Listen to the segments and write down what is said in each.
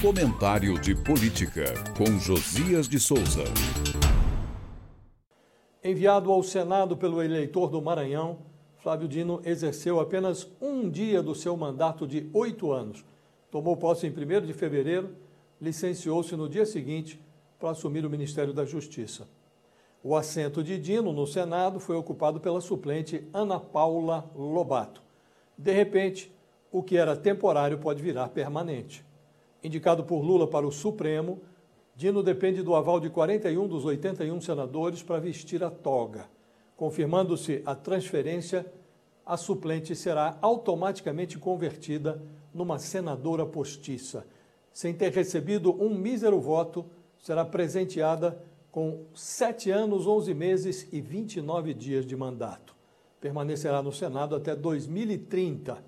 Comentário de Política, com Josias de Souza. Enviado ao Senado pelo eleitor do Maranhão, Flávio Dino exerceu apenas um dia do seu mandato de oito anos. Tomou posse em 1 de fevereiro, licenciou-se no dia seguinte para assumir o Ministério da Justiça. O assento de Dino no Senado foi ocupado pela suplente Ana Paula Lobato. De repente, o que era temporário pode virar permanente. Indicado por Lula para o Supremo, Dino depende do aval de 41 dos 81 senadores para vestir a toga. Confirmando-se a transferência, a suplente será automaticamente convertida numa senadora postiça. Sem ter recebido um mísero voto, será presenteada com sete anos, 11 meses e 29 dias de mandato. Permanecerá no Senado até 2030.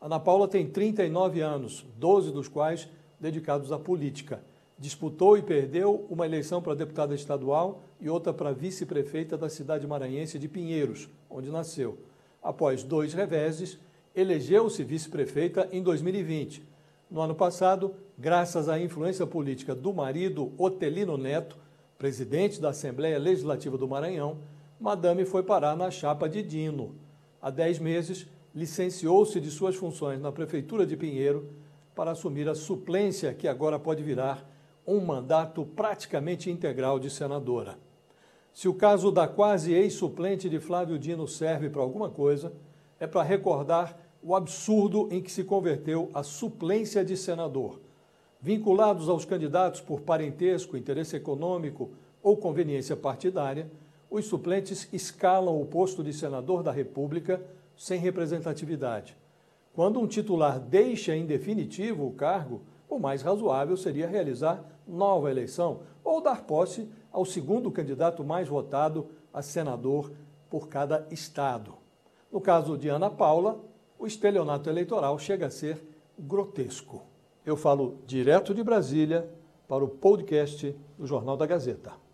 Ana Paula tem 39 anos, 12 dos quais dedicados à política. Disputou e perdeu uma eleição para deputada estadual e outra para vice-prefeita da cidade maranhense de Pinheiros, onde nasceu. Após dois reveses, elegeu-se vice-prefeita em 2020. No ano passado, graças à influência política do marido Otelino Neto, presidente da Assembleia Legislativa do Maranhão, Madame foi parar na chapa de Dino. Há dez meses, licenciou-se de suas funções na Prefeitura de Pinheiro para assumir a suplência que agora pode virar um mandato praticamente integral de senadora. Se o caso da quase ex-suplente de Flávio Dino serve para alguma coisa, é para recordar o absurdo em que se converteu a suplência de senador. Vinculados aos candidatos por parentesco, interesse econômico ou conveniência partidária, os suplentes escalam o posto de senador da República sem representatividade. Quando um titular deixa em definitivo o cargo, o mais razoável seria realizar nova eleição ou dar posse ao segundo candidato mais votado a senador por cada estado. No caso de Ana Paula, o estelionato eleitoral chega a ser grotesco. Eu falo direto de Brasília para o podcast do Jornal da Gazeta.